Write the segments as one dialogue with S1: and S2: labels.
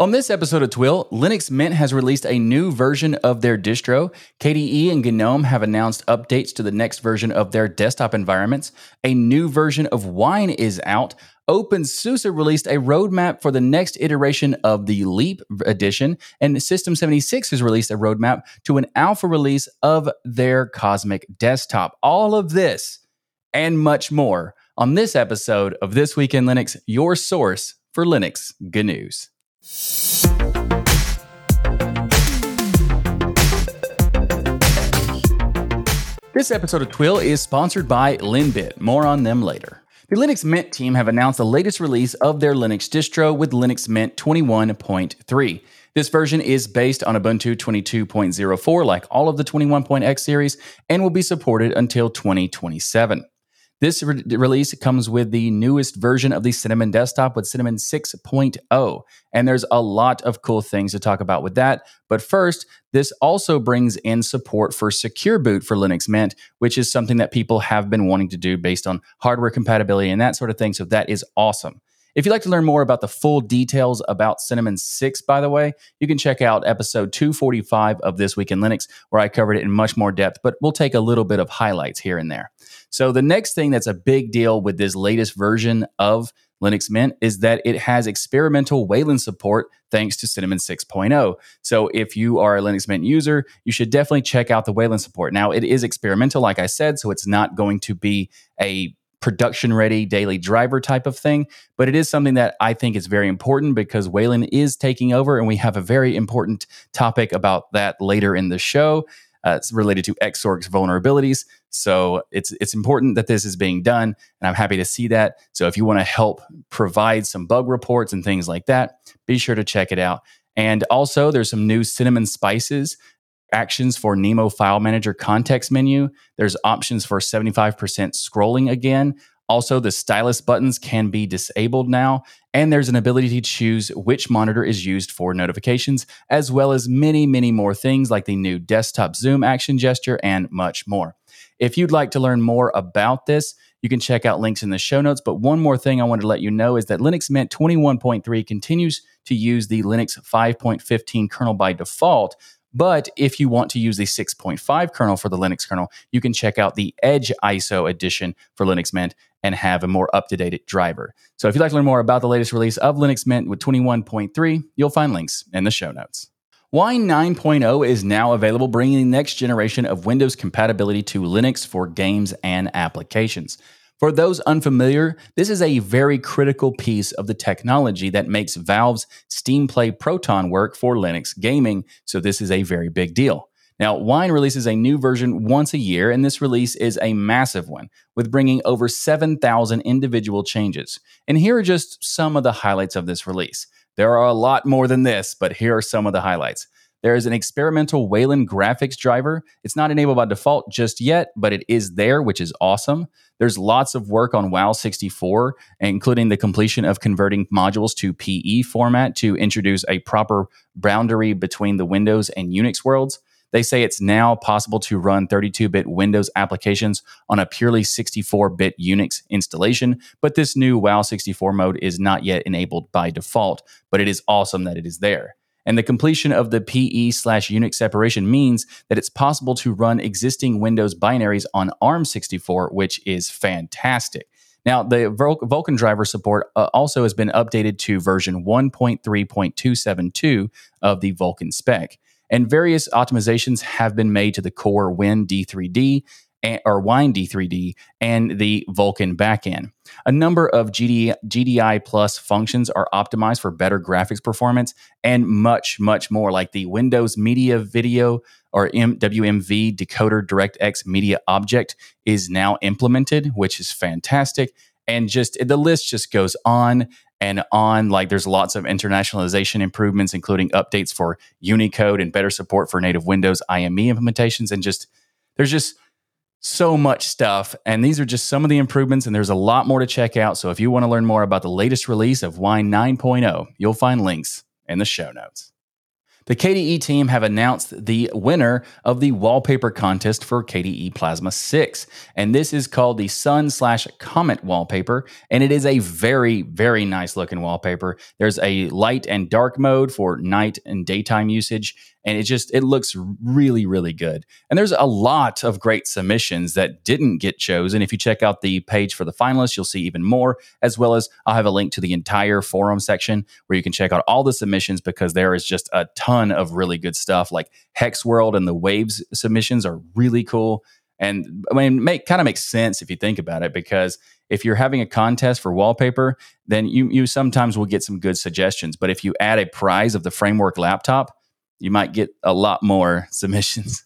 S1: On this episode of Twill, Linux Mint has released a new version of their distro. KDE and GNOME have announced updates to the next version of their desktop environments. A new version of Wine is out. OpenSUSE released a roadmap for the next iteration of the Leap edition, and System 76 has released a roadmap to an alpha release of their Cosmic desktop. All of this and much more on this episode of This Week in Linux, your source for Linux GNews. This episode of Twill is sponsored by Linbit. More on them later. The Linux Mint team have announced the latest release of their Linux distro with Linux Mint 21.3. This version is based on Ubuntu 22.04, like all of the 21.x series, and will be supported until 2027. This re- release comes with the newest version of the Cinnamon desktop with Cinnamon 6.0. And there's a lot of cool things to talk about with that. But first, this also brings in support for Secure Boot for Linux Mint, which is something that people have been wanting to do based on hardware compatibility and that sort of thing. So that is awesome. If you'd like to learn more about the full details about Cinnamon 6, by the way, you can check out episode 245 of This Week in Linux, where I covered it in much more depth, but we'll take a little bit of highlights here and there. So, the next thing that's a big deal with this latest version of Linux Mint is that it has experimental Wayland support thanks to Cinnamon 6.0. So if you are a Linux Mint user, you should definitely check out the Wayland support. Now, it is experimental, like I said, so it's not going to be a production ready daily driver type of thing. But it is something that I think is very important because Wayland is taking over, and we have a very important topic about that later in the show. Uh, it's related to Xorg's vulnerabilities. So it's it's important that this is being done, and I'm happy to see that. So if you want to help provide some bug reports and things like that, be sure to check it out. And also, there's some new cinnamon spices actions for Nemo File Manager context menu. There's options for 75% scrolling again. Also, the stylus buttons can be disabled now, and there's an ability to choose which monitor is used for notifications, as well as many, many more things like the new desktop zoom action gesture and much more. If you'd like to learn more about this, you can check out links in the show notes. But one more thing I wanted to let you know is that Linux Mint 21.3 continues to use the Linux 5.15 kernel by default, but if you want to use the 6.5 kernel for the Linux kernel, you can check out the Edge ISO edition for Linux Mint and have a more up to date driver. So if you'd like to learn more about the latest release of Linux Mint with 21.3, you'll find links in the show notes. Wine 9.0 is now available, bringing the next generation of Windows compatibility to Linux for games and applications. For those unfamiliar, this is a very critical piece of the technology that makes Valve's Steam Play Proton work for Linux gaming, so this is a very big deal. Now, Wine releases a new version once a year, and this release is a massive one, with bringing over 7,000 individual changes. And here are just some of the highlights of this release. There are a lot more than this, but here are some of the highlights. There is an experimental Wayland graphics driver. It's not enabled by default just yet, but it is there, which is awesome. There's lots of work on WoW 64, including the completion of converting modules to PE format to introduce a proper boundary between the Windows and Unix worlds. They say it's now possible to run 32 bit Windows applications on a purely 64 bit Unix installation, but this new WoW 64 mode is not yet enabled by default, but it is awesome that it is there. And the completion of the PE slash Unix separation means that it's possible to run existing Windows binaries on ARM64, which is fantastic. Now, the Vulkan driver support uh, also has been updated to version 1.3.272 of the Vulkan spec. And various optimizations have been made to the core Win D3D or Wine D3D and the Vulkan backend. A number of GD, GDI plus functions are optimized for better graphics performance and much, much more, like the Windows Media Video or M- WMV Decoder DirectX Media Object is now implemented, which is fantastic. And just the list just goes on and on. Like there's lots of internationalization improvements, including updates for Unicode and better support for native Windows IME implementations. And just there's just so much stuff. And these are just some of the improvements, and there's a lot more to check out. So if you want to learn more about the latest release of Wine 9.0, you'll find links in the show notes. The KDE team have announced the winner of the wallpaper contest for KDE Plasma 6. And this is called the Sun slash Comet wallpaper. And it is a very, very nice looking wallpaper. There's a light and dark mode for night and daytime usage and it just it looks really really good. And there's a lot of great submissions that didn't get chosen. If you check out the page for the finalists you'll see even more as well as i'll have a link to the entire forum section where you can check out all the submissions because there is just a ton of really good stuff. Like hex world and the waves submissions are really cool. And i mean make kind of makes sense if you think about it because if you're having a contest for wallpaper then you you sometimes will get some good suggestions. But if you add a prize of the framework laptop you might get a lot more submissions.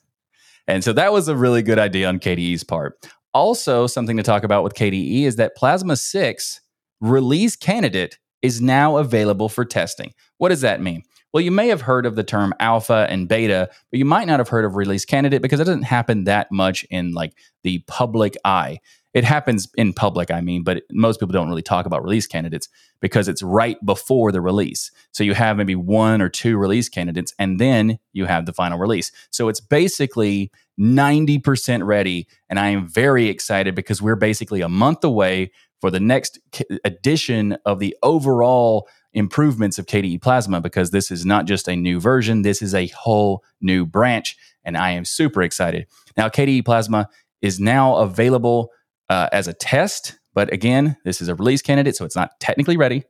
S1: And so that was a really good idea on KDE's part. Also, something to talk about with KDE is that Plasma 6 release candidate is now available for testing. What does that mean? Well, you may have heard of the term alpha and beta, but you might not have heard of release candidate because it doesn't happen that much in like the public eye it happens in public, I mean, but most people don't really talk about release candidates because it's right before the release. So you have maybe one or two release candidates, and then you have the final release. So it's basically 90% ready. And I am very excited because we're basically a month away for the next edition of the overall improvements of KDE Plasma because this is not just a new version, this is a whole new branch. And I am super excited. Now, KDE Plasma is now available uh, as a test. But again, this is a release candidate, so it's not technically ready.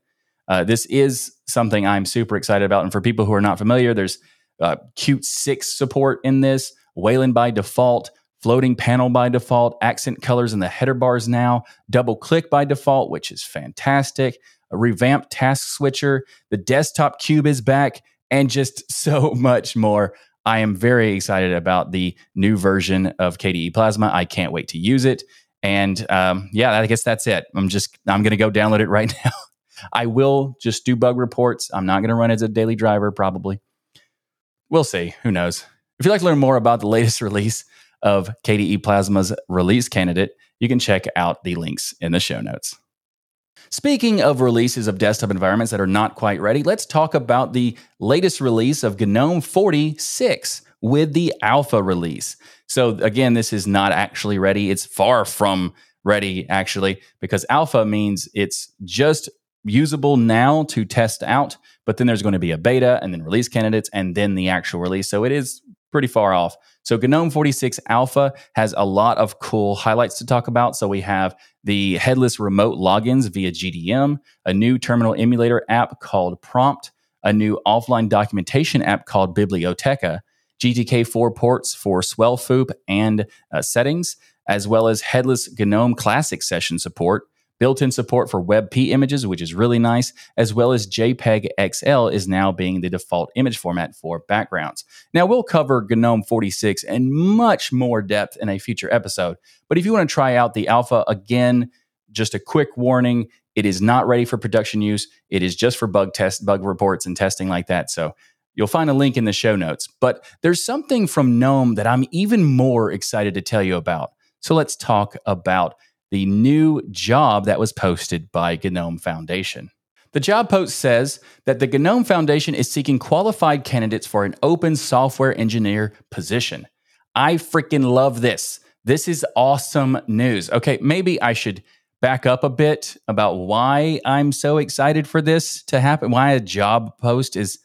S1: Uh, this is something I'm super excited about. And for people who are not familiar, there's uh, Qt 6 support in this, Wayland by default, floating panel by default, accent colors in the header bars now, double click by default, which is fantastic, a revamped task switcher, the desktop cube is back, and just so much more. I am very excited about the new version of KDE Plasma. I can't wait to use it. And um, yeah, I guess that's it. I'm just I'm going to go download it right now. I will just do bug reports. I'm not going to run as a daily driver probably. We'll see. Who knows? If you'd like to learn more about the latest release of KDE Plasma's release candidate, you can check out the links in the show notes. Speaking of releases of desktop environments that are not quite ready, let's talk about the latest release of GNOME 46 with the alpha release. So again, this is not actually ready. It's far from ready actually because alpha means it's just usable now to test out, but then there's going to be a beta and then release candidates and then the actual release. So it is pretty far off. So GNOME 46 Alpha has a lot of cool highlights to talk about. So we have the headless remote logins via GDM, a new terminal emulator app called Prompt, a new offline documentation app called Biblioteca, GTK4 ports for Swell Foop and uh, settings, as well as headless GNOME Classic session support, built in support for WebP images, which is really nice, as well as JPEG XL is now being the default image format for backgrounds. Now, we'll cover GNOME 46 in much more depth in a future episode, but if you want to try out the alpha again, just a quick warning it is not ready for production use. It is just for bug test, bug reports, and testing like that. So You'll find a link in the show notes. But there's something from GNOME that I'm even more excited to tell you about. So let's talk about the new job that was posted by GNOME Foundation. The job post says that the GNOME Foundation is seeking qualified candidates for an open software engineer position. I freaking love this. This is awesome news. Okay, maybe I should back up a bit about why I'm so excited for this to happen, why a job post is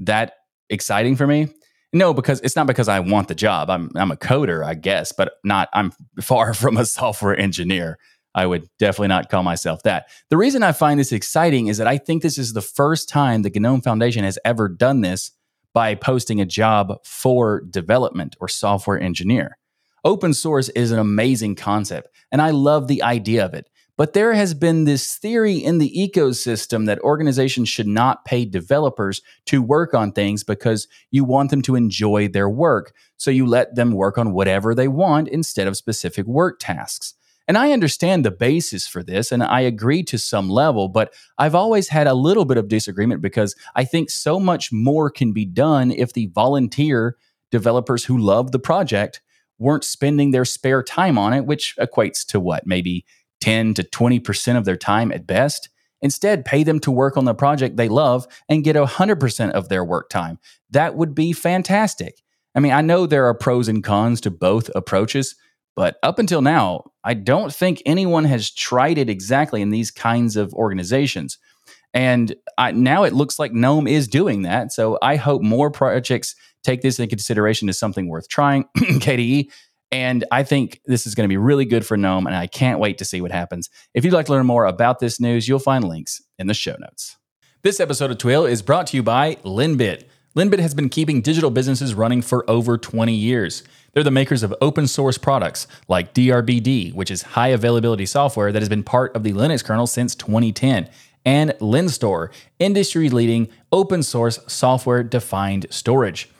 S1: that exciting for me? No, because it's not because I want the job. I'm I'm a coder, I guess, but not I'm far from a software engineer. I would definitely not call myself that. The reason I find this exciting is that I think this is the first time the GNOME Foundation has ever done this by posting a job for development or software engineer. Open source is an amazing concept, and I love the idea of it. But there has been this theory in the ecosystem that organizations should not pay developers to work on things because you want them to enjoy their work. So you let them work on whatever they want instead of specific work tasks. And I understand the basis for this and I agree to some level, but I've always had a little bit of disagreement because I think so much more can be done if the volunteer developers who love the project weren't spending their spare time on it, which equates to what, maybe 10 to 20% of their time at best. Instead, pay them to work on the project they love and get 100% of their work time. That would be fantastic. I mean, I know there are pros and cons to both approaches, but up until now, I don't think anyone has tried it exactly in these kinds of organizations. And I, now it looks like GNOME is doing that. So I hope more projects take this into consideration as something worth trying. KDE. And I think this is going to be really good for GNOME, and I can't wait to see what happens. If you'd like to learn more about this news, you'll find links in the show notes. This episode of Twill is brought to you by Linbit. Linbit has been keeping digital businesses running for over 20 years. They're the makers of open source products like DRBD, which is high availability software that has been part of the Linux kernel since 2010, and LINSTOR, industry leading open source software defined storage.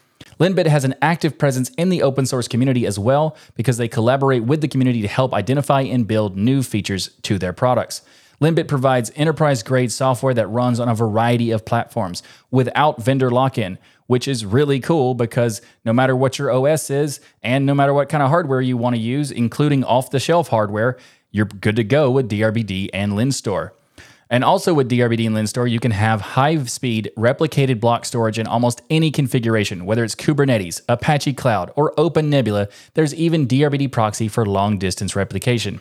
S1: Linbit has an active presence in the open source community as well because they collaborate with the community to help identify and build new features to their products. Linbit provides enterprise grade software that runs on a variety of platforms without vendor lock in, which is really cool because no matter what your OS is and no matter what kind of hardware you want to use, including off the shelf hardware, you're good to go with DRBD and LINSTOR. And also with DRBD and LINSTOR, you can have high speed replicated block storage in almost any configuration, whether it's Kubernetes, Apache Cloud, or OpenNebula. There's even DRBD proxy for long distance replication.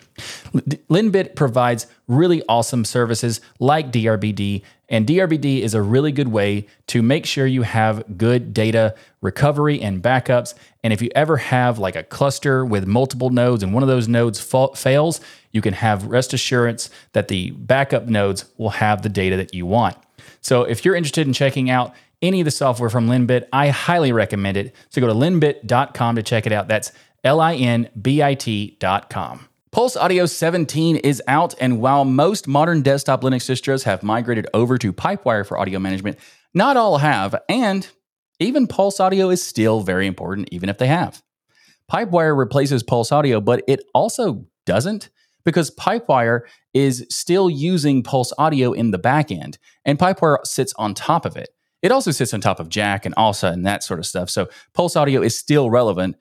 S1: Linbit provides really awesome services like DRBD, and DRBD is a really good way to make sure you have good data recovery and backups. And if you ever have like a cluster with multiple nodes and one of those nodes fa- fails, you can have rest assurance that the backup nodes will have the data that you want. So if you're interested in checking out any of the software from Linbit, I highly recommend it. So go to linbit.com to check it out. That's L I N B I T.com. Pulse Audio 17 is out, and while most modern desktop Linux distros have migrated over to Pipewire for audio management, not all have, and even Pulse Audio is still very important, even if they have. Pipewire replaces Pulse Audio, but it also doesn't because Pipewire is still using Pulse Audio in the back end, and Pipewire sits on top of it. It also sits on top of Jack and ALSA and that sort of stuff. So Pulse Audio is still relevant,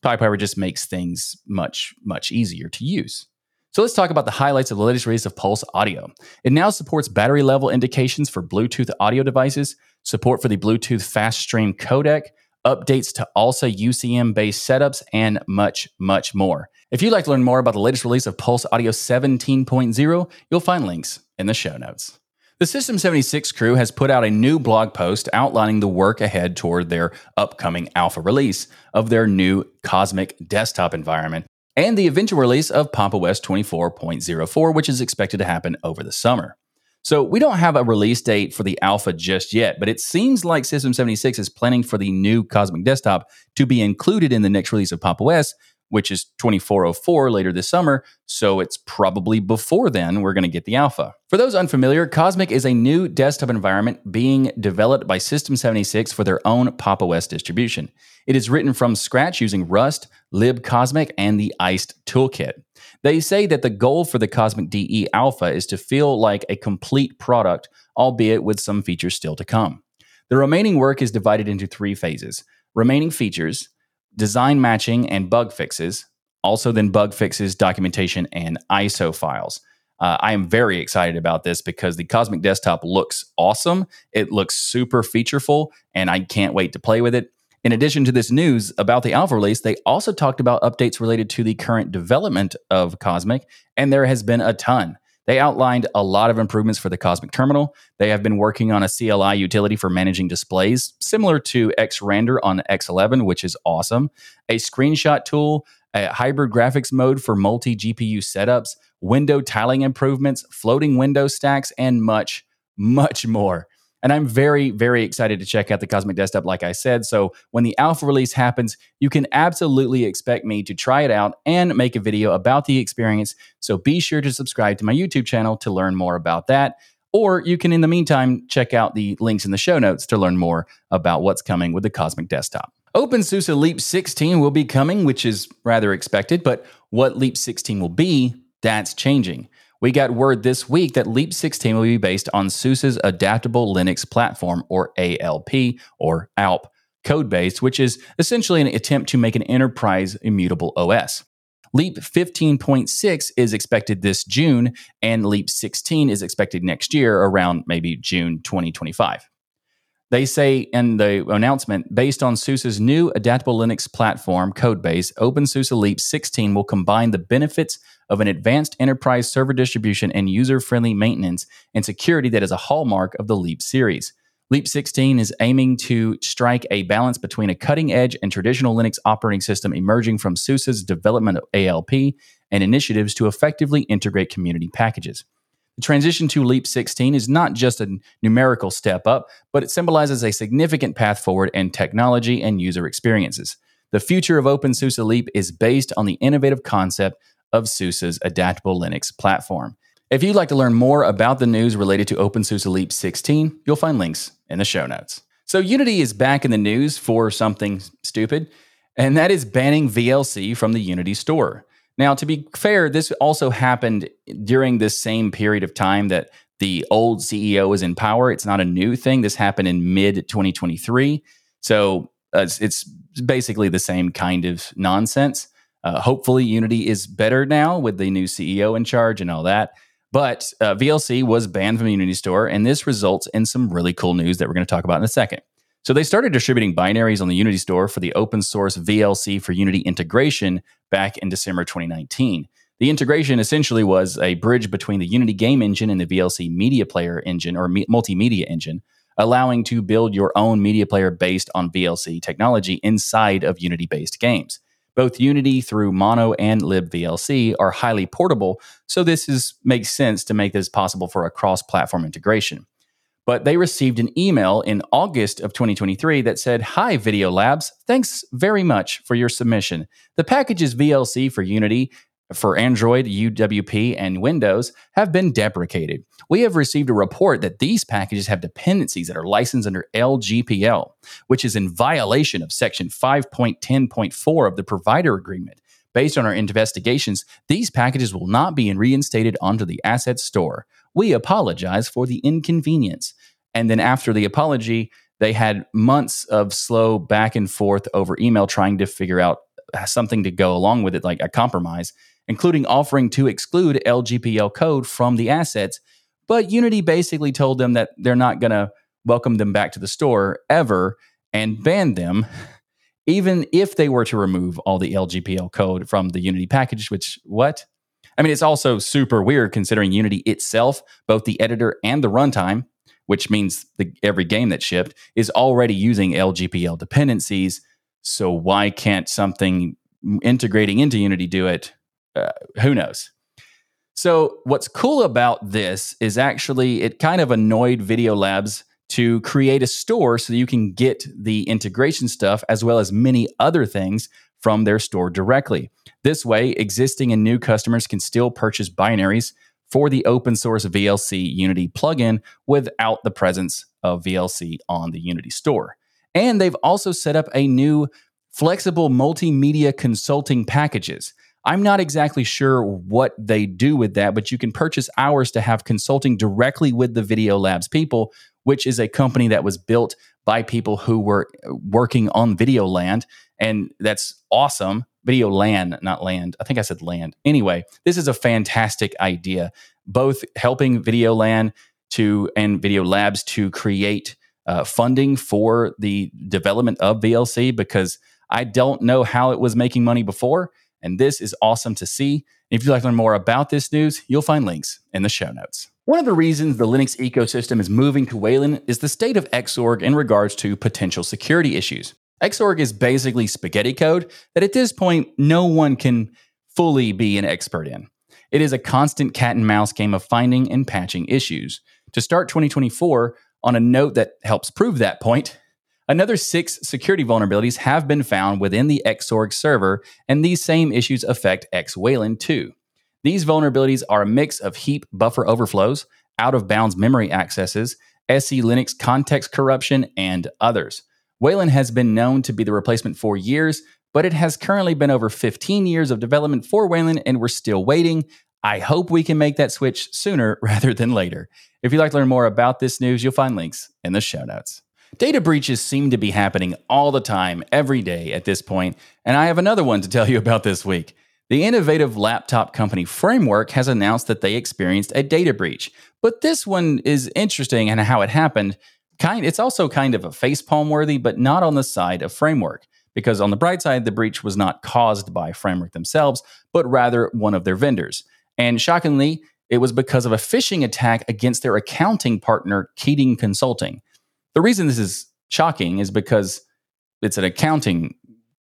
S1: Pipewire just makes things much, much easier to use. So let's talk about the highlights of the latest release of Pulse Audio. It now supports battery level indications for Bluetooth audio devices, support for the Bluetooth FastStream codec, updates to ALSA UCM based setups, and much, much more. If you'd like to learn more about the latest release of Pulse Audio 17.0, you'll find links in the show notes. The System 76 crew has put out a new blog post outlining the work ahead toward their upcoming alpha release of their new Cosmic desktop environment and the eventual release of Pop! OS 24.04, which is expected to happen over the summer. So we don't have a release date for the alpha just yet, but it seems like System 76 is planning for the new Cosmic desktop to be included in the next release of Pop! OS, which is 2404 later this summer. So it's probably before then we're going to get the alpha. For those unfamiliar, Cosmic is a new desktop environment being developed by System 76 for their own Pop! OS distribution. It is written from scratch using Rust, libcosmic, and the Iced toolkit. They say that the goal for the Cosmic DE alpha is to feel like a complete product, albeit with some features still to come. The remaining work is divided into three phases remaining features, design matching and bug fixes, also then bug fixes, documentation, and ISO files. Uh, I am very excited about this because the Cosmic Desktop looks awesome. It looks super featureful, and I can't wait to play with it. In addition to this news about the alpha release, they also talked about updates related to the current development of Cosmic, and there has been a ton. They outlined a lot of improvements for the Cosmic Terminal. They have been working on a CLI utility for managing displays, similar to xrandr on X11, which is awesome. A screenshot tool, a hybrid graphics mode for multi GPU setups, window tiling improvements, floating window stacks, and much, much more. And I'm very, very excited to check out the Cosmic Desktop, like I said. So when the alpha release happens, you can absolutely expect me to try it out and make a video about the experience. So be sure to subscribe to my YouTube channel to learn more about that. Or you can, in the meantime, check out the links in the show notes to learn more about what's coming with the Cosmic Desktop. OpenSUSE Leap 16 will be coming, which is rather expected, but what Leap 16 will be, that's changing. We got word this week that Leap 16 will be based on SUSE's Adaptable Linux Platform, or ALP, or ALP code base, which is essentially an attempt to make an enterprise immutable OS. Leap 15.6 is expected this June, and Leap 16 is expected next year around maybe June 2025. They say in the announcement, based on SUSE's new adaptable Linux platform codebase, OpenSUSE Leap 16 will combine the benefits of an advanced enterprise server distribution and user friendly maintenance and security that is a hallmark of the Leap series. Leap 16 is aiming to strike a balance between a cutting edge and traditional Linux operating system emerging from SUSE's development of ALP and initiatives to effectively integrate community packages. The transition to Leap 16 is not just a numerical step up, but it symbolizes a significant path forward in technology and user experiences. The future of OpenSUSE Leap is based on the innovative concept of SUSE's adaptable Linux platform. If you'd like to learn more about the news related to OpenSUSE Leap 16, you'll find links in the show notes. So, Unity is back in the news for something stupid, and that is banning VLC from the Unity store. Now, to be fair, this also happened during this same period of time that the old CEO was in power. It's not a new thing. This happened in mid 2023. So uh, it's, basically the same kind of nonsense. Uh, hopefully, Unity is better now with the new CEO in charge and all that. But uh, VLC was banned from Unity store, and this results in some really cool news that we're going to talk about in a second. So they started distributing binaries on the Unity store for the open source VLC for Unity integration back in December 2019. The integration essentially was a bridge between the Unity game engine and the VLC media player engine or me- multimedia engine, allowing to build your own media player based on VLC technology inside of Unity based games. Both Unity through Mono and libVLC are highly portable, so this is, makes sense to make this possible for a cross platform integration but they received an email in August of 2023 that said, Hi, VideoLabs. Thanks very much for your submission. The packages VLC for Unity for Android, UWP, and Windows have been deprecated. We have received a report that these packages have dependencies that are licensed under LGPL, which is in violation of Section 5.10.4 of the provider agreement. Based on our investigations, these packages will not be reinstated onto the asset store. We apologize for the inconvenience. And then after the apology, they had months of slow back and forth over email trying to figure out uh, something to go along with it, like a compromise, including offering to exclude LGPL code from the assets. But Unity basically told them that they're not going to welcome them back to the store ever and ban them, even if they were to remove all the LGPL code from the Unity package, which, what? I mean, it's also super weird considering Unity itself, both the editor and the runtime, which means the, every game that shipped is already using LGPL dependencies. So why can't something integrating into Unity do it? Uh, who knows? So what's cool about this is actually it kind of annoyed VideoLabs to create a store so you can get the integration stuff as well as many other things from their store directly. This way, existing and new customers can still purchase binaries for the open source VLC Unity plugin without the presence of VLC on the Unity store. And they've also set up a new flexible multimedia consulting packages. I'm not exactly sure what they do with that, but you can purchase hours to have consulting directly with the VideoLabs people, which is a company that was built by people who were working on Videoland. And that's awesome. VideoLAN, not land. I think I said land. Anyway, this is a fantastic idea, both helping VideoLAN to and VideoLabs to create uh, funding for the development of VLC because I don't know how it was making money before. And this is awesome to see. If you'd like to learn more about this news, you'll find links in the show notes. One of the reasons the Linux ecosystem is moving to Wayland is the state of Xorg in regards to potential security issues. Xorg is basically spaghetti code that at this point no one can fully be an expert in. It is a constant cat and mouse game of finding and patching issues. To start 2024, on a note that helps prove that point, another six security vulnerabilities have been found within the Xorg server, and these same issues affect XWayland too. These vulnerabilities are a mix of heap buffer overflows, out of bounds memory accesses, SELinux context corruption, and others. Wayland has been known to be the replacement for years, but it has currently been over 15 years of development for Wayland, and we're still waiting. I hope we can make that switch sooner rather than later. If you'd like to learn more about this news, you'll find links in the show notes. Data breaches seem to be happening all the time, every day at this point, and I have another one to tell you about this week. The innovative laptop company Framework has announced that they experienced a data breach. But this one is interesting and how it happened. Kind it's also kind of a facepalm worthy, but not on the side of Framework. Because on the bright side, the breach was not caused by Framework themselves, but rather one of their vendors. And shockingly, it was because of a phishing attack against their accounting partner, Keating Consulting. The reason this is shocking is because it's an accounting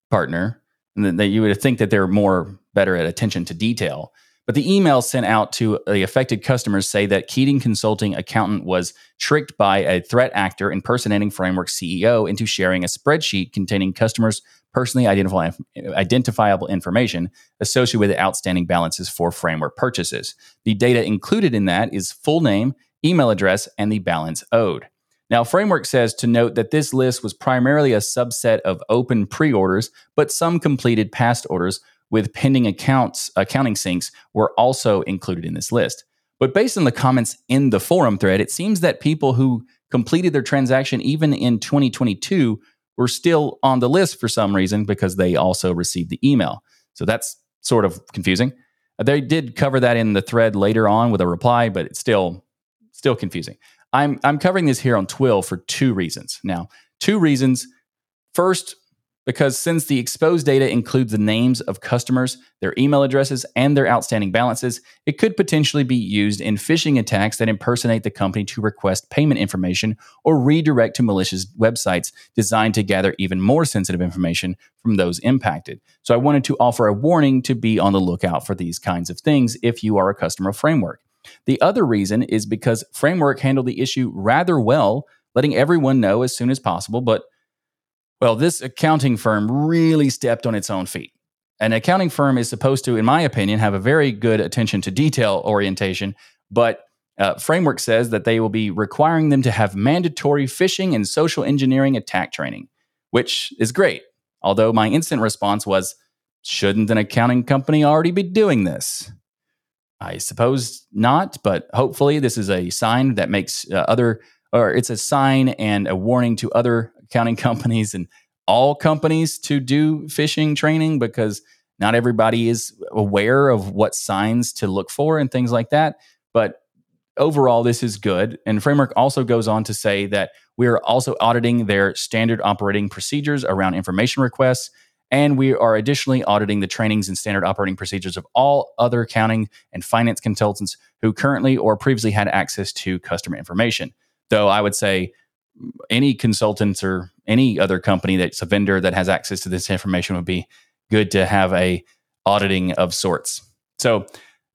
S1: partner, and that you would think that they're more better at attention to detail. But the email sent out to the affected customers say that Keating Consulting accountant was tricked by a threat actor impersonating Framework CEO into sharing a spreadsheet containing customers' personally identifiable information associated with outstanding balances for Framework purchases. The data included in that is full name, email address, and the balance owed. Now, Framework says to note that this list was primarily a subset of open pre orders, but some completed past orders with pending accounts, accounting syncs were also included in this list. But based on the comments in the forum thread, it seems that people who completed their transaction even in 2022 were still on the list for some reason because they also received the email. So that's sort of confusing. They did cover that in the thread later on with a reply, but it's still still confusing. I'm I'm covering this here on Twill for two reasons. Now, two reasons. First, because since the exposed data includes the names of customers, their email addresses, and their outstanding balances, it could potentially be used in phishing attacks that impersonate the company to request payment information or redirect to malicious websites designed to gather even more sensitive information from those impacted. So I wanted to offer a warning to be on the lookout for these kinds of things if you are a customer Framework. The other reason is because Framework handled the issue rather well, letting everyone know as soon as possible. But, well, this accounting firm really stepped on its own feet. An accounting firm is supposed to, in my opinion, have a very good attention to detail orientation, but uh, Framework says that they will be requiring them to have mandatory phishing and social engineering attack training, which is great. Although my instant response was, shouldn't an accounting company already be doing this? I suppose not, but hopefully this is a sign that makes uh, other, or it's a sign and a warning to other accounting companies and all companies to do phishing training because not everybody is aware of what signs to look for and things like that. But overall, this is good. And Framework also goes on to say that we are also auditing their standard operating procedures around information requests and we are additionally auditing the trainings and standard operating procedures of all other accounting and finance consultants who currently or previously had access to customer information. Though I would say any consultants or any other company that's a vendor that has access to this information would be good to have a auditing of sorts. So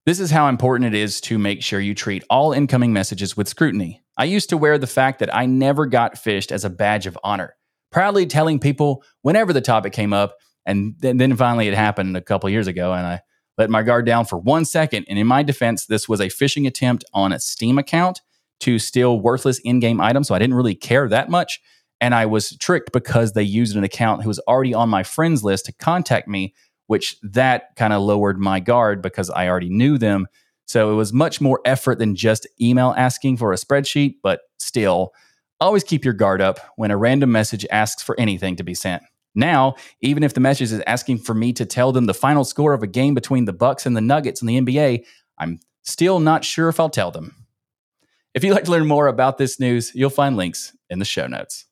S1: this is how important it is to make sure you treat all incoming messages with scrutiny. I used to wear the fact that I never got phished as a badge of honor, proudly telling people whenever the topic came up and then, then finally it happened a couple years ago, and I let my guard down for one second. And in my defense, this was a phishing attempt on a Steam account to steal worthless in game items. So I didn't really care that much. And I was tricked because they used an account who was already on my friends list to contact me, which that kind of lowered my guard because I already knew them. So it was much more effort than just email asking for a spreadsheet, but still, always keep your guard up when a random message asks for anything to be sent. Now, even if the message is asking for me to tell them the final score of a game between the Bucks and the Nuggets in the NBA, I'm still not sure if I'll tell them. If you'd like to learn more about this news, you'll find links in the show notes.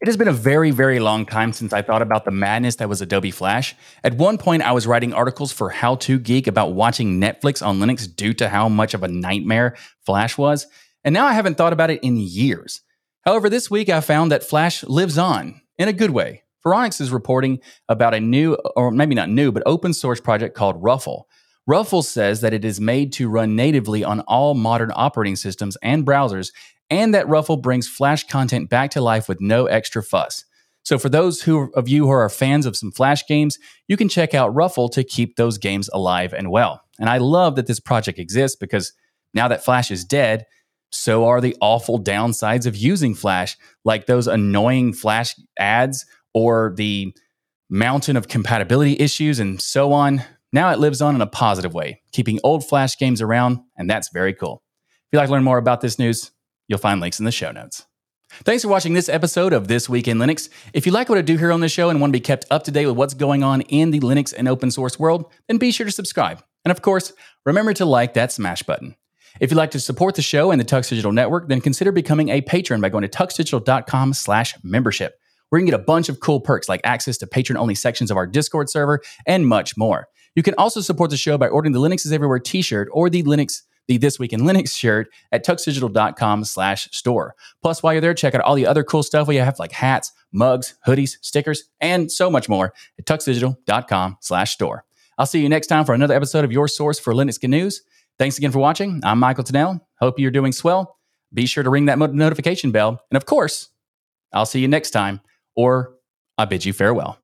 S1: It has been a very, very long time since I thought about the madness that was Adobe Flash. At one point, I was writing articles for How To Geek about watching Netflix on Linux due to how much of a nightmare Flash was. And now I haven't thought about it in years. However, this week I found that Flash lives on in a good way. Phoronix is reporting about a new, or maybe not new, but open source project called Ruffle. Ruffle says that it is made to run natively on all modern operating systems and browsers, and that Ruffle brings Flash content back to life with no extra fuss. So, for those who, of you who are fans of some Flash games, you can check out Ruffle to keep those games alive and well. And I love that this project exists because now that Flash is dead, so are the awful downsides of using Flash, like those annoying Flash ads or the mountain of compatibility issues and so on. Now it lives on in a positive way, keeping old Flash games around, and that's very cool. If you'd like to learn more about this news, you'll find links in the show notes. Thanks for watching this episode of This Week in Linux. If you like what I do here on the show and want to be kept up to date with what's going on in the Linux and open source world, then be sure to subscribe. And of course, remember to like that smash button. If you'd like to support the show and the Tux Digital Network, then consider becoming a patron by going to tuxdigital.com slash membership. Where you can get a bunch of cool perks like access to patron-only sections of our Discord server and much more. You can also support the show by ordering the Linux is Everywhere t-shirt or the Linux the This Week in Linux shirt at tuxdigital.com slash store. Plus, while you're there, check out all the other cool stuff we have like hats, mugs, hoodies, stickers, and so much more at tuxdigital.com slash store. I'll see you next time for another episode of your source for Linux news. Thanks again for watching. I'm Michael Tunnell. Hope you're doing swell. Be sure to ring that notification bell. And of course, I'll see you next time, or I bid you farewell.